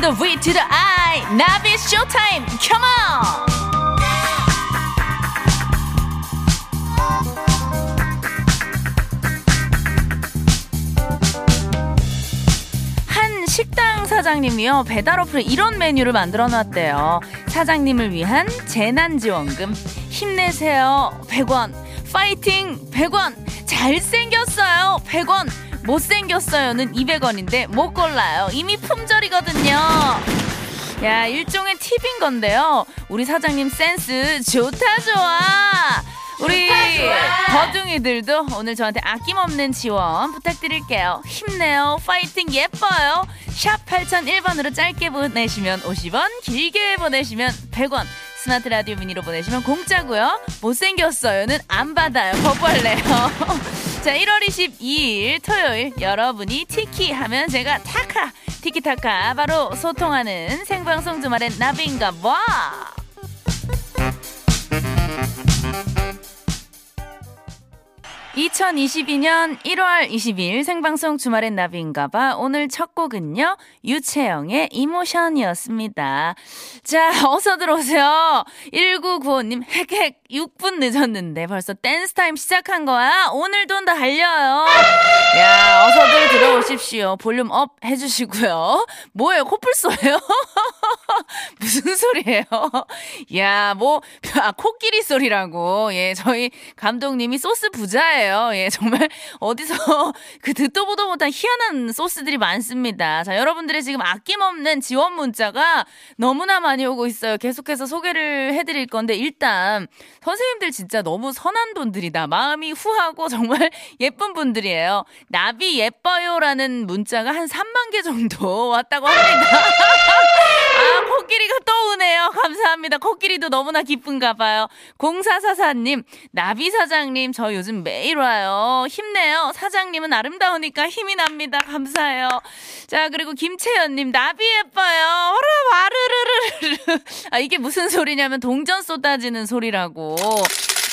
the V to the I. 나비 쇼타임. Come on. 한 식당 사장님이요. 배달 어플에 이런 메뉴를 만들어 놨대요. 사장님을 위한 재난 지원금. 힘내세요. 100원. 파이팅. 100원. 잘생겼어요. 100원 못생겼어요는 200원인데 못 골라요 이미 품절이거든요 야 일종의 팁인 건데요 우리 사장님 센스 좋다 좋아 우리 버둥이들도 오늘 저한테 아낌없는 지원 부탁드릴게요. 힘내요. 파이팅 예뻐요. 샵 8001번으로 짧게 보내시면 50원, 길게 보내시면 100원. 스마트 라디오 미니로 보내시면 공짜고요. 못생겼어요는 안 받아요. 거부할래요. 자, 1월 22일 토요일 여러분이 티키 하면 제가 타카 티키타카 바로 소통하는 생방송 주말엔 나비인가 봐. 2022년 1월 22일 생방송 주말엔 나비인가봐. 오늘 첫 곡은요, 유채영의 Emotion이었습니다. 자, 어서 들어오세요. 1995님, 헥헥, 6분 늦었는데 벌써 댄스 타임 시작한 거야? 오늘도 달려요. 야, 어서들 들어오십시오. 볼륨 up 해주시고요. 뭐예요? 코뿔소예요? 무슨 소리예요? 야, 뭐, 아, 코끼리 소리라고. 예, 저희 감독님이 소스 부자예요. 예, 정말 어디서 그 듣도 보도 못한 희한한 소스들이 많습니다. 자, 여러분들의 지금 아낌없는 지원 문자가 너무나 많이 오고 있어요. 계속해서 소개를 해드릴 건데, 일단, 선생님들 진짜 너무 선한 분들이다. 마음이 후하고 정말 예쁜 분들이에요. 나비 예뻐요라는 문자가 한 3만 개 정도 왔다고 합니다. 아, 코끼리가 또 오네요. 감사합니다. 코끼리도 너무나 기쁜가 봐요. 0444님, 나비 사장님, 저 요즘 매일 와요. 힘내요. 사장님은 아름다우니까 힘이 납니다. 감사해요. 자, 그리고 김채연님, 나비 예뻐요. 와르르르르. 아, 이게 무슨 소리냐면 동전 쏟아지는 소리라고.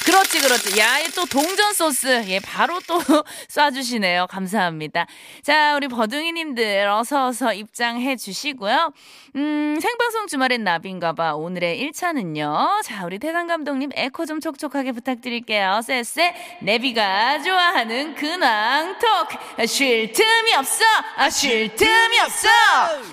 그렇지, 그렇지. 야, 또 동전 소스. 예, 바로 또 쏴주시네요. 감사합니다. 자, 우리 버둥이님들 어서어서 입장해 주시고요. 음, 생방송 주말엔 나비인가봐. 오늘의 1차는요. 자, 우리 태상 감독님 에코 좀 촉촉하게 부탁드릴게요. 쎄쎄, 내비가 좋아하는 근황 톡. 쉴 틈이 없어. 아, 쉴 틈이 없어.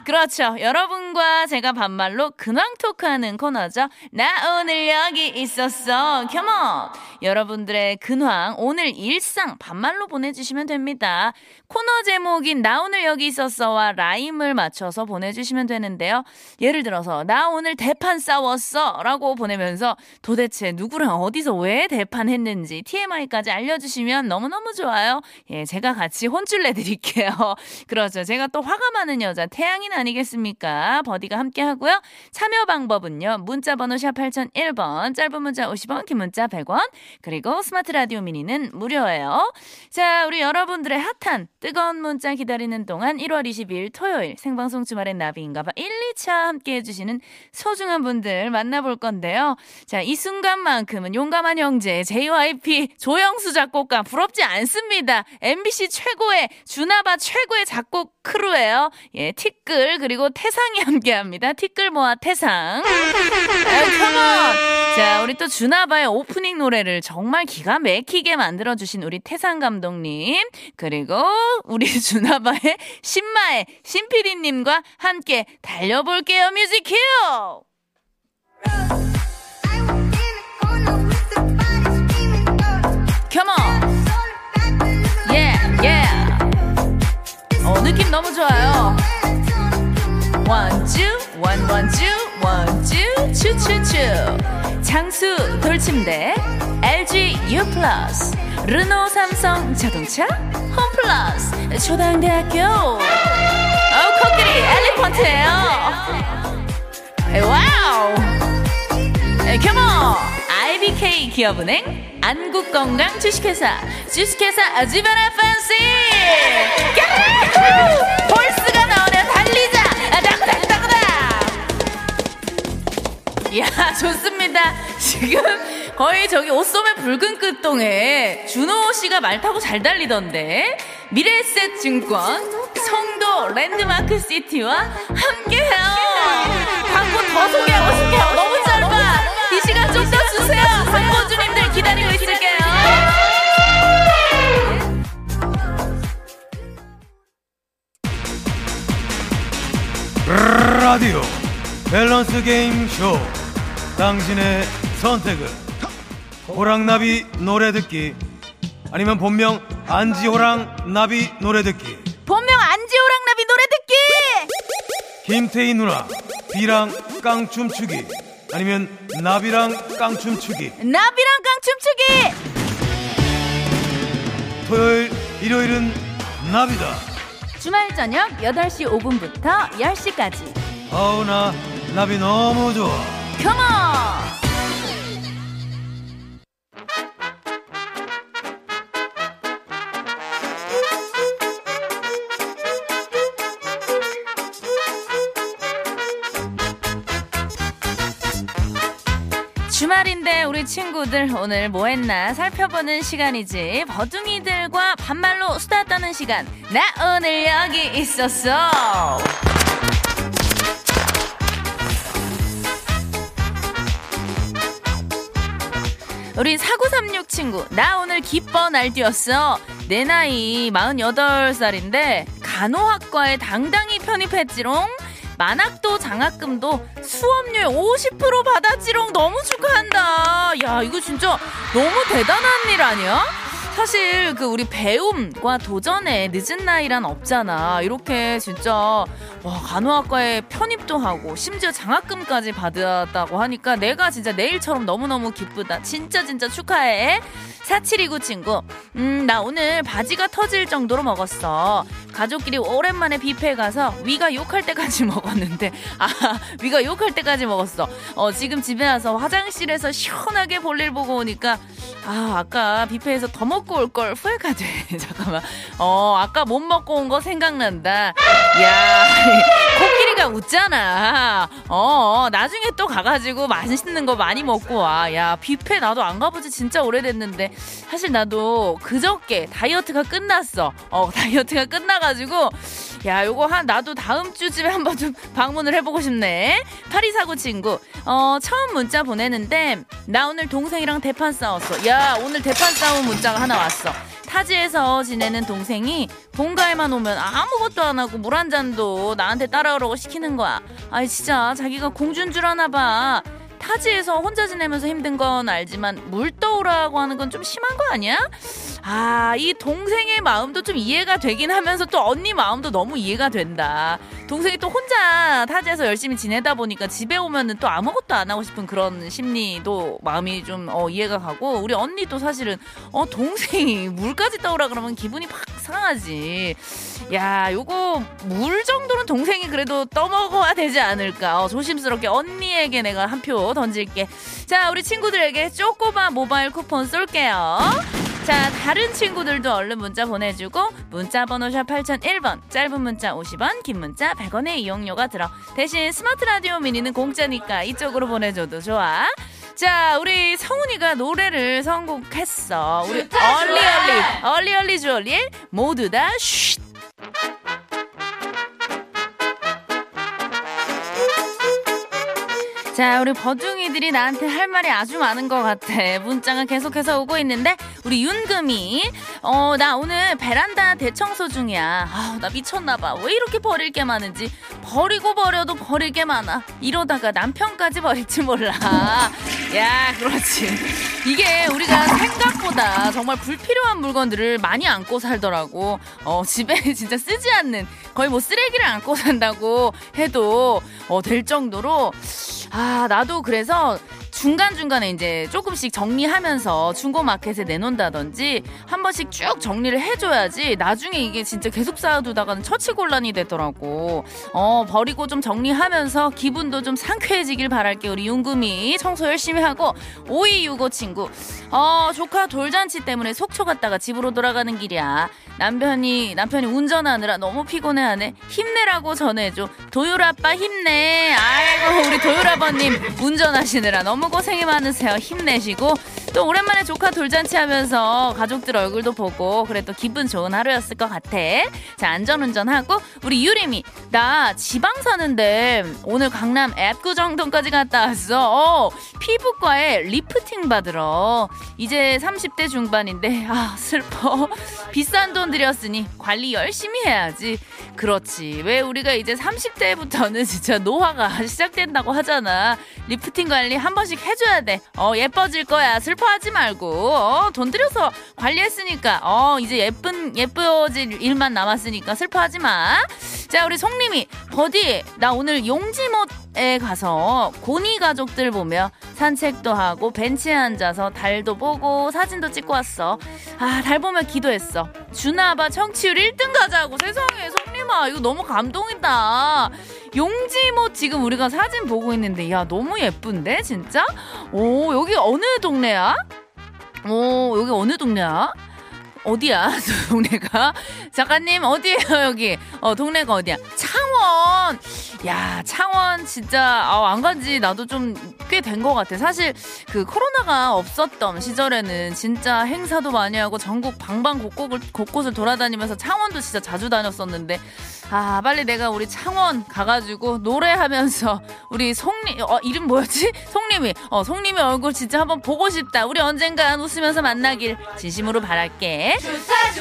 그렇죠. 여러분과 제가 반말로 근황 토크하는 코너죠. 나 오늘 여기 있었어. 컴온. 여러분들의 근황, 오늘 일상 반말로 보내주시면 됩니다. 코너 제목인 나 오늘 여기 있었어와 라임을 맞춰서 보내주시면 되는데요. 예를 들어서 나 오늘 대판 싸웠어 라고 보내면서 도대체 누구랑 어디서 왜 대판했는지 TMI까지 알려주시면 너무너무 좋아요. 예, 제가 같이 혼쭐 내드릴게요. 그렇죠. 제가 또 화가 많은 여자 태양인 아니겠습니까? 버디가 함께 하고요. 참여 방법은요. 문자 번호 샵 8001번, 짧은 문자 50원, 긴 문자 100원, 그리고 스마트 라디오 미니는 무료예요. 자, 우리 여러분들의 핫한 뜨거운 문자 기다리는 동안 1월 22일 토요일 생방송 주말엔 나비인가봐 1, 2차 함께 해주시는 소중한 분들 만나볼 건데요. 자, 이 순간만큼은 용감한 형제 JYP 조영수 작곡가 부럽지 않습니다. MBC 최고의 주나바 최고의 작곡 crew예요. 예, 티끌 그리고 태상이 함께합니다. 티끌 모아 태상. 아, come on. 자, 우리 또 주나바의 오프닝 노래를 정말 기가 막히게 만들어주신 우리 태상 감독님, 그리고 우리 주나바의 신마의 신피디님과 함께 달려볼게요. 뮤직 큐! 예, 예! 어, 느낌 너무 좋아요. 원쭈, 원, 원쭈, 원쭈, 추추추. 장수 돌침대, LG U 플러스, 르노 삼성 자동차, 홈플러스, 초당대학교. 어, 코끼리 elephant예요. Wow. Come on. IBK 기업은행, 안국건강 주식회사, 주식회사 아지바라 판시. 이야 좋습니다. 지금 거의 저기 옷소매 붉은 끝동에 준호 씨가 말 타고 잘 달리던데 미래에셋 증권 광고 랜드마크 시티와 함께해요. 광고 더 소개하고 싶어요. 너무 짧아. 이 시간 좀 더 주세요. 광고주님들 기다리고 있을게요. 라디오 밸런스 게임 쇼 당신의 선택은? 호랑나비 노래 듣기. 아니면 본명 안지호랑 나비 노래 듣기. 본명 안지호랑 나비 노래 듣기. 김태희 누나 비랑 깡춤 추기. 아니면 나비랑 깡춤 추기. 나비랑 깡춤 추기. 토요일 일요일은 나비다. 주말 저녁 8시 5분부터 10시까지. 아우 나 나비 너무 좋아 컴온! 주말인데 우리 친구들 오늘 뭐 했나 살펴보는 시간이지. 버둥이들과 반말로 수다 떠는 시간. 나 오늘 여기 있었어 우리 4936 친구, 나 오늘 기뻐 날뛰었어. 내 나이 48살인데, 간호학과에 당당히 편입했지롱. 만학도 장학금도 수업료의 50% 받았지롱. 너무 축하한다. 야, 이거 진짜 너무 대단한 일 아니야? 사실 그 우리 배움과 도전에 늦은 나이란 없잖아. 이렇게 진짜 와 간호학과에 편입도 하고 심지어 장학금까지 받았다고 하니까 내가 진짜 내일처럼 너무너무 기쁘다. 진짜 진짜 축하해. 4729 친구. 음, 나 오늘 바지가 터질 정도로 먹었어. 가족끼리 오랜만에 뷔페 가서 위가 욕할 때까지 먹었는데, 아, 위가 욕할 때까지 먹었어. 어, 지금 집에 와서 화장실에서 시원하게 볼일 보고 오니까, 아, 아까 뷔페에서 더 먹고 올 걸 후회가 돼. 잠깐만. 어, 아까 못 먹고 온 거 생각난다. 야, 코 끼리가 웃잖아. 어, 나중에 또 가가지고 맛있는 거 많이 먹고 와. 야, 뷔페 나도 안 가보지 진짜 오래됐는데. 사실 나도 그저께 다이어트가 끝났어. 어, 다이어트가 끝나가지고. 야, 요거 한, 나도 다음 주쯤에 한번 좀 방문을 해보고 싶네. 파리사고 친구. 어, 처음 문자 보내는데, 나 오늘 동생이랑 대판 싸웠어. 야, 오늘 대판 싸운 문자가 하나 왔어. 타지에서 지내는 동생이 본가에만 오면 아무것도 안 하고 물 한 잔도 나한테 따라오라고 시키는 거야. 아이, 진짜 자기가 공주인 줄 아나 봐. 타지에서 혼자 지내면서 힘든 건 알지만 물 떠오라고 하는 건 좀 심한 거 아니야? 아, 이 동생의 마음도 좀 이해가 되긴 하면서 또 언니 마음도 너무 이해가 된다. 동생이 또 혼자 타지에서 열심히 지내다 보니까 집에 오면은 또 아무것도 안 하고 싶은 그런 심리도 마음이 좀 어, 이해가 가고 우리 언니도 사실은 어 동생이 물까지 떠오라 그러면 기분이 팍 상하지. 야, 요거 물 정도는 동생이 그래도 떠먹어야 되지 않을까. 어, 조심스럽게 언니에게 내가 한 표 던질게. 자, 우리 친구들에게 쪼꼬바 모바일 쿠폰 쏠게요. 자, 다른 친구들도 얼른 문자 보내주고 문자 번호 샵 8001번 짧은 문자 50원 긴 문자 100원의 이용료가 들어 대신 스마트 라디오 미니는 공짜니까 이쪽으로 보내줘도 좋아 자 우리 성훈이가 노래를 선곡했어 우리 얼리얼리 얼리얼리 주얼리의 모두 다 쉿. 자, 우리 버둥이들이 나한테 할 말이 아주 많은 것 같아. 문자가 계속해서 오고 있는데, 우리 윤금이, 어, 나 오늘 베란다 대청소 중이야. 아, 나 미쳤나 봐. 왜 이렇게 버릴 게 많은지. 버리고 버려도 버릴 게 많아. 이러다가 남편까지 버릴지 몰라. 야, 그렇지. 이게 우리가 생각보다 정말 불필요한 물건들을 많이 안고 살더라고. 어, 집에 진짜 쓰지 않는, 거의 뭐 쓰레기를 안고 산다고 해도, 어, 될 정도로, 아, 나도 그래서 중간중간에 이제 조금씩 정리하면서 중고마켓에 내놓는다든지 한 번씩 쭉 정리를 해줘야지 나중에 이게 진짜 계속 쌓아두다가는 처치곤란이 되더라고. 어, 버리고 좀 정리하면서 기분도 좀 상쾌해지길 바랄게. 우리 윤금이 청소 열심히 하고 5265 친구. 어, 조카 돌잔치 때문에 속초 갔다가 집으로 돌아가는 길이야. 남편이, 남편이 운전하느라 너무 피곤해하네. 힘내라고 전해줘. 도율 아빠 힘내. 아이고, 우리 도율 아버님 운전하시느라 너무 고생이 많으세요. 힘내시고. 또 오랜만에 조카 돌잔치 하면서 가족들 얼굴도 보고 그래 또 기분 좋은 하루였을 것 같아. 자, 안전운전하고 우리 유림이 나 지방 사는데 오늘 강남 압구정동까지 갔다 왔어. 어, 피부과에 리프팅 받으러. 이제 30대 중반인데 아, 슬퍼. 비싼 돈 들였으니 관리 열심히 해야지. 그렇지. 왜 우리가 이제 30대부터는 진짜 노화가 시작된다고 하잖아. 리프팅 관리 한 번씩 해줘야 돼. 어, 예뻐질 거야. 슬퍼 하지 말고. 어, 돈 들여서 관리했으니까. 어, 이제 예쁜, 예뻐질 일만 남았으니까 슬퍼하지 마. 자, 우리 송님이, 버디, 나 오늘 용지못에 가서 고니 가족들 보며 산책도 하고 벤치에 앉아서 달도 보고 사진도 찍고 왔어. 아, 달 보며 기도했어. 주나봐 청취율 1등 가자고. 세상에, 송님아, 이거 너무 감동이다. 용지못 지금 우리가 사진 보고 있는데, 야, 너무 예쁜데, 진짜? 오, 여기 어느 동네야? 오, 여기 어느 동네야? 어디야? 동네가? 작가님, 어디에요, 여기? 어, 동네가 어디야? 창원! 야, 창원 진짜, 어, 안 간지 나도 좀 꽤 된 것 같아. 사실 그 코로나가 없었던 시절에는 진짜 행사도 많이 하고 전국 방방곡곡을, 곳곳을 돌아다니면서 창원도 진짜 자주 다녔었는데, 아, 빨리 내가 우리 창원 가가지고 노래하면서 우리 송님, 어, 이름 뭐였지? 송님이, 어, 송님이 얼굴 진짜 한번 보고 싶다. 우리 언젠간 웃으면서 만나길 진심으로 바랄게.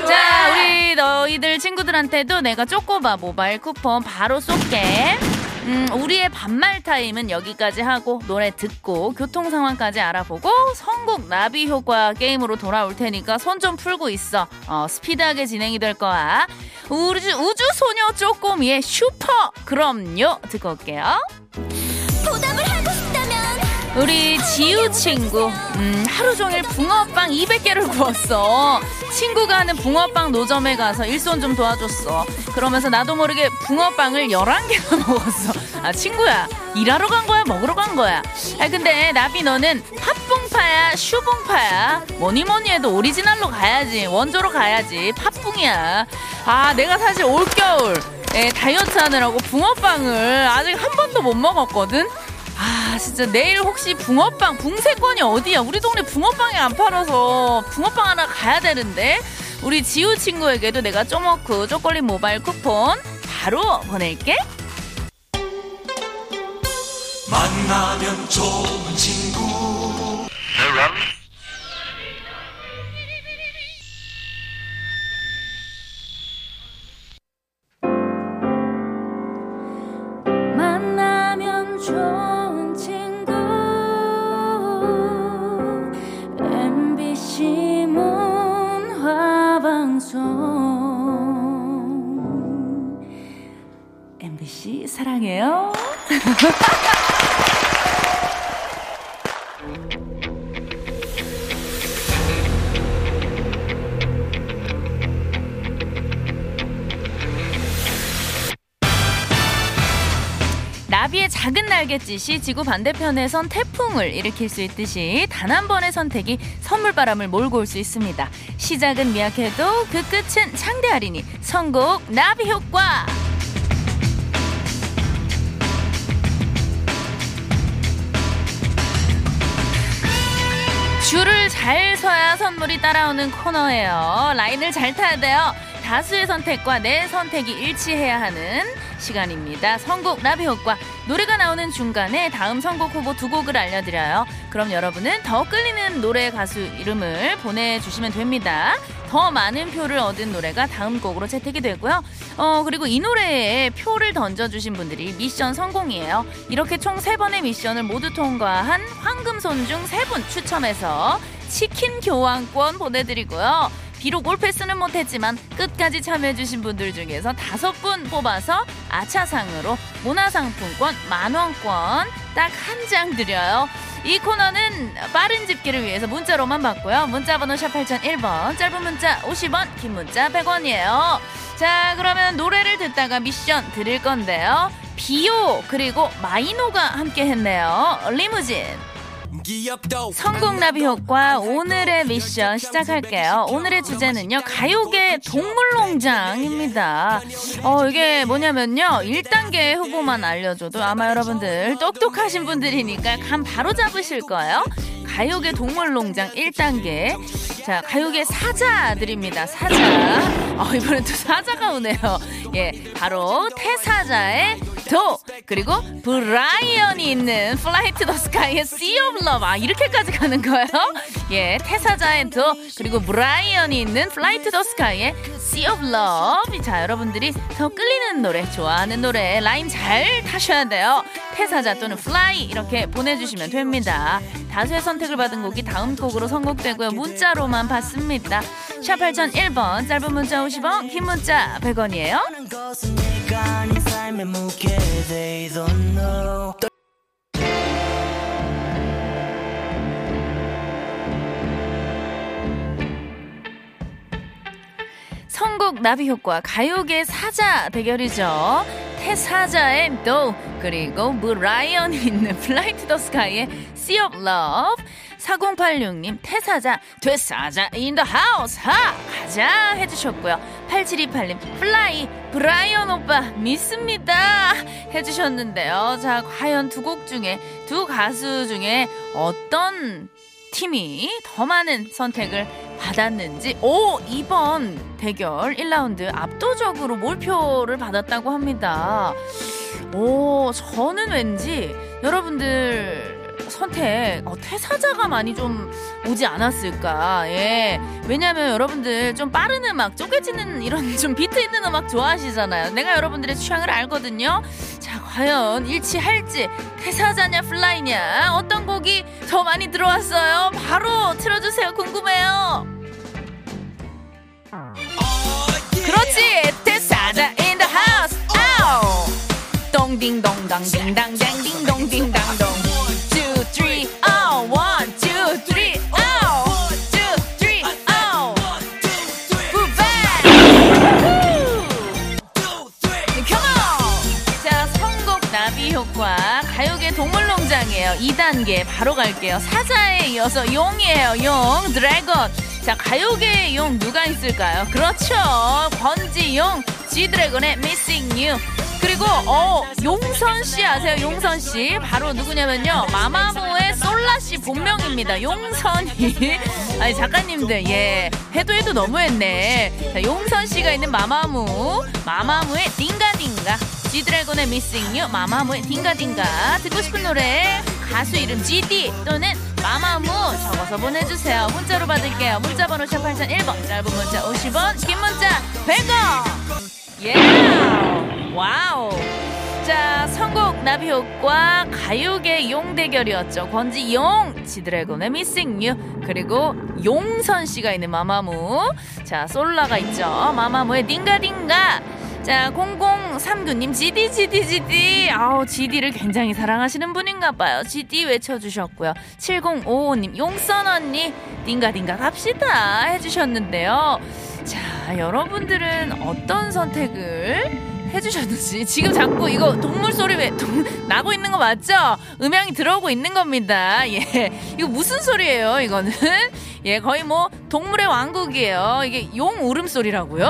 자, 우리 너희들 친구들한테도 내가 쪼꼬바 모바일 쿠폰 바로 쏠게. 음, 우리의 반말 타임은 여기까지 하고 노래 듣고 교통 상황까지 알아보고 선곡 나비 효과 게임으로 돌아올 테니까 손 좀 풀고 있어. 어, 스피드하게 진행이 될 거야. 우주 우주 소녀 쪼꼬미의 슈퍼 그럼요 듣고 올게요. 우리 지우 친구 음, 하루 종일 붕어빵 200개를 구웠어. 친구가 하는 붕어빵 노점에 가서 일손 좀 도와줬어. 그러면서 나도 모르게 붕어빵을 11개나 먹었어. 아 친구야 일하러 간 거야 먹으러 간 거야? 아 근데 나비 너는 팥붕파야 슈붕파야? 뭐니 뭐니 해도 오리지널로 가야지. 원조로 가야지. 팥붕이야. 아 내가 사실 올겨울 예, 다이어트 하느라고 붕어빵을 아직 한 번도 못 먹었거든 아 진짜 내일 혹시 붕어빵 붕세권이 어디야? 우리 동네 붕어빵이 안 팔아서 붕어빵 하나 가야 되는데 우리 지우 친구에게도 내가 쪼먹고 쪼꼬리 모바일 쿠폰 바로 보낼게. 만나면 좋은 친구 날갯짓이 지구 반대편에선 태풍을 일으킬 수 있듯이 단 한 번의 선택이 선물바람을 몰고 올 수 있습니다. 시작은 미약해도 그 끝은 창대하리니 선곡 나비 효과. 줄을 잘 서야 선물이 따라오는 코너예요. 라인을 잘 타야 돼요. 다수의 선택과 내 선택이 일치해야 하는 시간입니다. 선곡 나비 효과. 노래가 나오는 중간에 다음 선곡 후보 두 곡을 알려드려요. 그럼 여러분은 더 끌리는 노래 가수 이름을 보내주시면 됩니다. 더 많은 표를 얻은 노래가 다음 곡으로 채택이 되고요. 어, 그리고 이 노래에 표를 던져주신 분들이 미션 성공이에요. 이렇게 총 세번의 미션을 모두 통과한 황금손 중 세 분 추첨해서 치킨 교환권 보내드리고요. 비록 올 패스는 못했지만 끝까지 참여해주신 분들 중에서 다섯 분 뽑아서 아차상으로 문화상품권 만원권 딱 한 장 드려요. 이 코너는 빠른 집계를 위해서 문자로만 받고요. 문자 번호 샵 8001번, 짧은 문자 50원, 긴 문자 100원이에요. 자, 그러면 노래를 듣다가 미션 드릴 건데요. 비오 그리고 마이노가 함께 했네요. 리무진. 성공 나비 효과 오늘의 미션 시작할게요. 오늘의 주제는요 가요계 동물농장입니다. 어 이게 뭐냐면요 1단계 후보만 알려줘도 아마 여러분들 똑똑하신 분들이니까 감 바로 잡으실 거예요. 가요계 동물농장 1단계. 자, 가요계 사자들입니다. 사자. 어, 이번엔 또 사자가 오네요. 예, 바로 태사자의 도 그리고 브라이언이 있는 Fly to the Sky의 Sea of Love 아 이렇게까지 가는 거예요? 예 태사자의 도 그리고 브라이언이 있는 Fly to the Sky의 Sea of Love. 자 여러분들이 더 끌리는 노래 좋아하는 노래 라인 잘 타셔야 돼요. 태사자 또는 Fly 이렇게 보내주시면 됩니다. 다수의 선택을 받은 곡이 다음 곡으로 선곡되고요. 문자로만 받습니다. 샵 8001번 짧은 문자 50원 긴 문자 100원이에요 선곡 나비 효과 가요계 사자 대결이죠. 태사자의 도 그리고 브라이언이 있는 Fly to the Sky의 Sea of Love. 4086님 태사자 태사자 in the house. 하! 가자 해주셨고요. 8728님 Fly 브라이언 오빠 믿습니다 해주셨는데요. 자 과연 두 곡 중에 두 가수 중에 어떤 팀이 더 많은 선택을 받았는지. 오 이번 대결 1라운드 압도적으로 몰표를 받았다고 합니다. 오 저는 왠지 여러분들 선택 어, 태사자가 많이 좀 오지 않았을까? 예. 왜냐면 여러분들 좀 빠른 음악 쪼개지는 이런 좀 비트 있는 음악 좋아하시잖아요. 내가 여러분들의 취향을 알거든요. 자 과연 일치할지 태사자냐 Fly냐? 어떤 곡이 더 많이 들어왔어요? 바로 틀어주세요. 궁금해요. 그렇지. 퇴사자 in the house. 아우 똥딩동당 딩당당 딩동딩당 가요계 동물농장이에요. 2단계 바로 갈게요. 사자에 이어서 용이에요. 용 드래곤. 자 가요계의 용 누가 있을까요? 그렇죠. 권지용 G드래곤의 Missing You 그리고 어 용선 씨 아세요? 용선 씨. 바로 누구냐면요. 마마무의 솔라 씨 본명입니다. 용선이. 아니 작가님들 예. 해도 해도 너무했네. 자, 용선 씨가 있는 마마무. 마마무의 딩가딩가 G드래곤의 Missing You 마마무의 딩가딩가 듣고 싶은 노래 가수 이름 GD 또는 마마무 적어서 보내주세요 문자로 받을게요 문자번호 샵 8001번 짧은 문자 50원 긴 문자 100원 예! Wow! 자, 선곡 나비 효과 가요계 용 대결이었죠. 권지용, 지드래곤의 Missing You, 그리고 용선 씨가 있는 마마무. 자, 솔라가 있죠. 마마무의 딩가딩가. 자, 0039님, GD, GD, GD. 아우, GD를 굉장히 사랑하시는 분인가 봐요. GD 외쳐주셨고요. 7055님, 용선 언니, 딩가딩가 갑시다. 해주셨는데요. 자, 여러분들은 어떤 선택을 해주셨는지 지금 자꾸 이거 동물 소리 왜 동, 나고 있는 거 맞죠? 음향이 들어오고 있는 겁니다. 예, 이거 무슨 소리예요? 이거는 예, 거의 뭐 동물의 왕국이에요. 이게 용 울음소리라고요?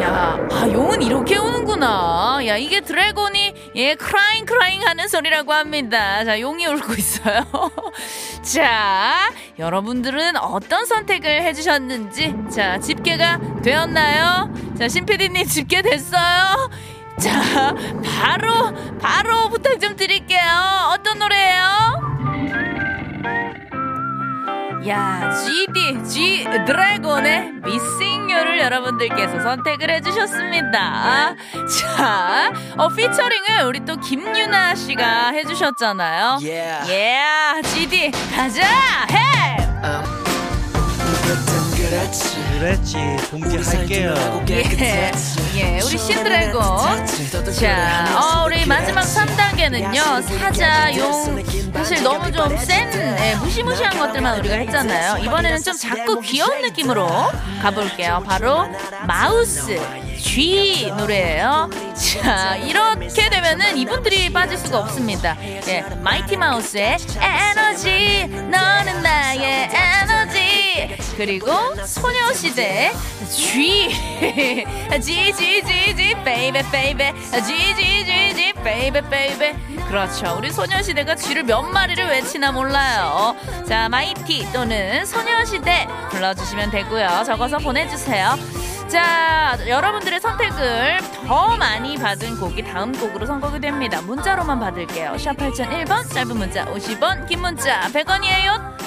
야, 아 용은 이렇게 우는구나. 야, 이게 dragon이 예 crying crying 하는 소리라고 합니다. 자, 용이 울고 있어요. 자, 여러분들은 어떤 선택을 해 주셨는지 자 집계가 되었나요? 자, 신PD님 집계 됐어요? 자, 바로 바로 부탁 좀 드릴게요. 어떤 노래예요? 야, GD, G 드래곤의 Missing You를 여러분들께서 선택을 해주셨습니다. 자, 어, 피처링을 우리 또 김유나 씨가 해주셨잖아요. Yeah. Yeah, GD, 가자! 해! 그땐 그랬지 그랬지 공개할게요 예, 예, 우리 신드래곤. 자, 어, 우리 마지막 3단계는요, 사자, 용, 사실 너무 좀 센, 예, 무시무시한 것들만 우리가 했잖아요. 이번에는 좀 작고 귀여운 느낌으로 가볼게요. 바로 마우스, G 노래예요. 자, 이렇게 되면은 이분들이 빠질 수가 없습니다. 예, 마이티 마우스의 에너지, 너는 나의 에너지. 그리고 소녀시대. G G G G G baby baby G G G G baby baby 그렇죠. 우리 소녀시대가 G를 몇 마리를 외치나 몰라요. 자 마이티 또는 소녀시대 불러주시면 되고요. 적어서 보내주세요. 자 여러분들의 선택을 더 많이 받은 곡이 다음 곡으로 선곡이 됩니다. 문자로만 받을게요. 샵 8001번 짧은 문자 50원 긴 문자 100원이에요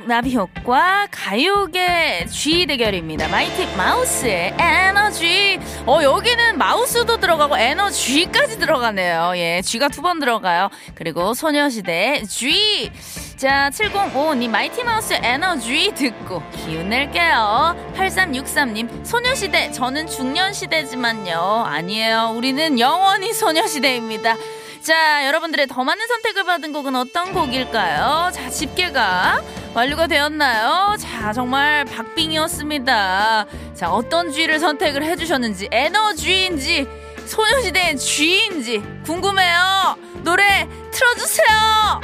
선곡 나비 효과 가요계 G 대결입니다. 마이티 마우스의 에너지. 어 여기는 마우스도 들어가고 에너지까지 들어가네요. 예, G가 두 번 들어가요. 그리고 소녀시대 Gee. 자, 7055님 마이티 마우스의 에너지 듣고 기운 낼게요. 8363님 소녀시대 저는 중년시대지만요. 아니에요. 우리는 영원히 소녀시대입니다. 자, 여러분들의 더 많은 선택을 받은 곡은 어떤 곡일까요? 자, 집계가 완료가 되었나요? 자, 정말 박빙이었습니다. 자, 어떤 G를 선택을 해주셨는지, 에너지인지, 소녀시대의 G인지 궁금해요. 노래 틀어주세요.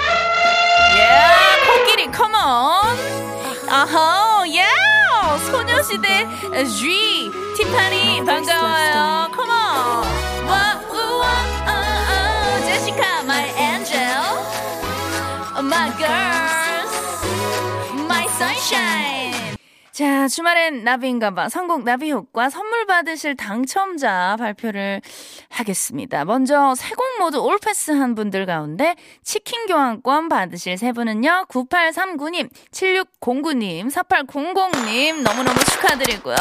예, 코끼리, 컴온. 아하, 예, 소녀시대 G. 티파니, 반가워요. 컴온. 와, 우 자, 주말엔 나비인가봐. 선곡 나비 효과 선물 받으실 당첨자 발표를 하겠습니다. 먼저 세 곡 모두 올패스 한 분들 가운데 치킨 교환권 받으실 세 분은요. 9839님, 7609님, 4800님 너무너무 축하드리고요.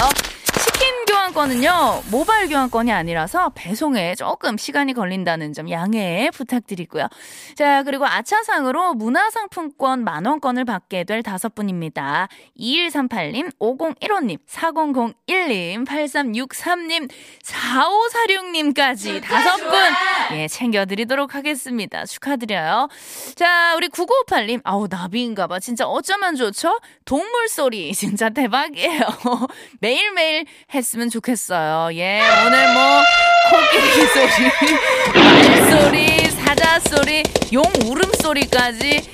교환권은요, 모바일 교환권이 아니라서 배송에 조금 시간이 걸린다는 점 양해 부탁드리고요. 자, 그리고 아차상으로 문화상품권 만원권을 받게 될 다섯 분입니다. 2138님, 5015님, 4001님, 8363님, 4546님까지 다섯 분, 예, 챙겨드리도록 하겠습니다. 축하드려요. 자, 우리 9958님, 아우, 나비인가봐. 진짜 어쩌면 좋죠? 동물 소리, 진짜 대박이에요. 매일매일 했으면 좋겠어요. 예, 오늘 뭐, 코끼리 소리, 말소리, 사자 소리, 용 울음소리까지.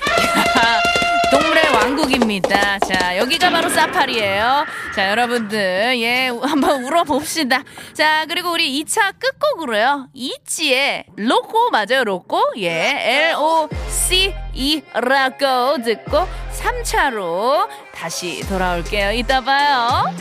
동물의 왕국입니다. 자, 여기가 바로 사파리예요. 자, 여러분들, 예, 한번 울어봅시다. 자, 그리고 우리 2차 끝곡으로요. 이치의 로꼬 맞아요, 로꼬? 예, L-O-C-E 라고 듣고 3차로 다시 돌아올게요. 이따 봐요.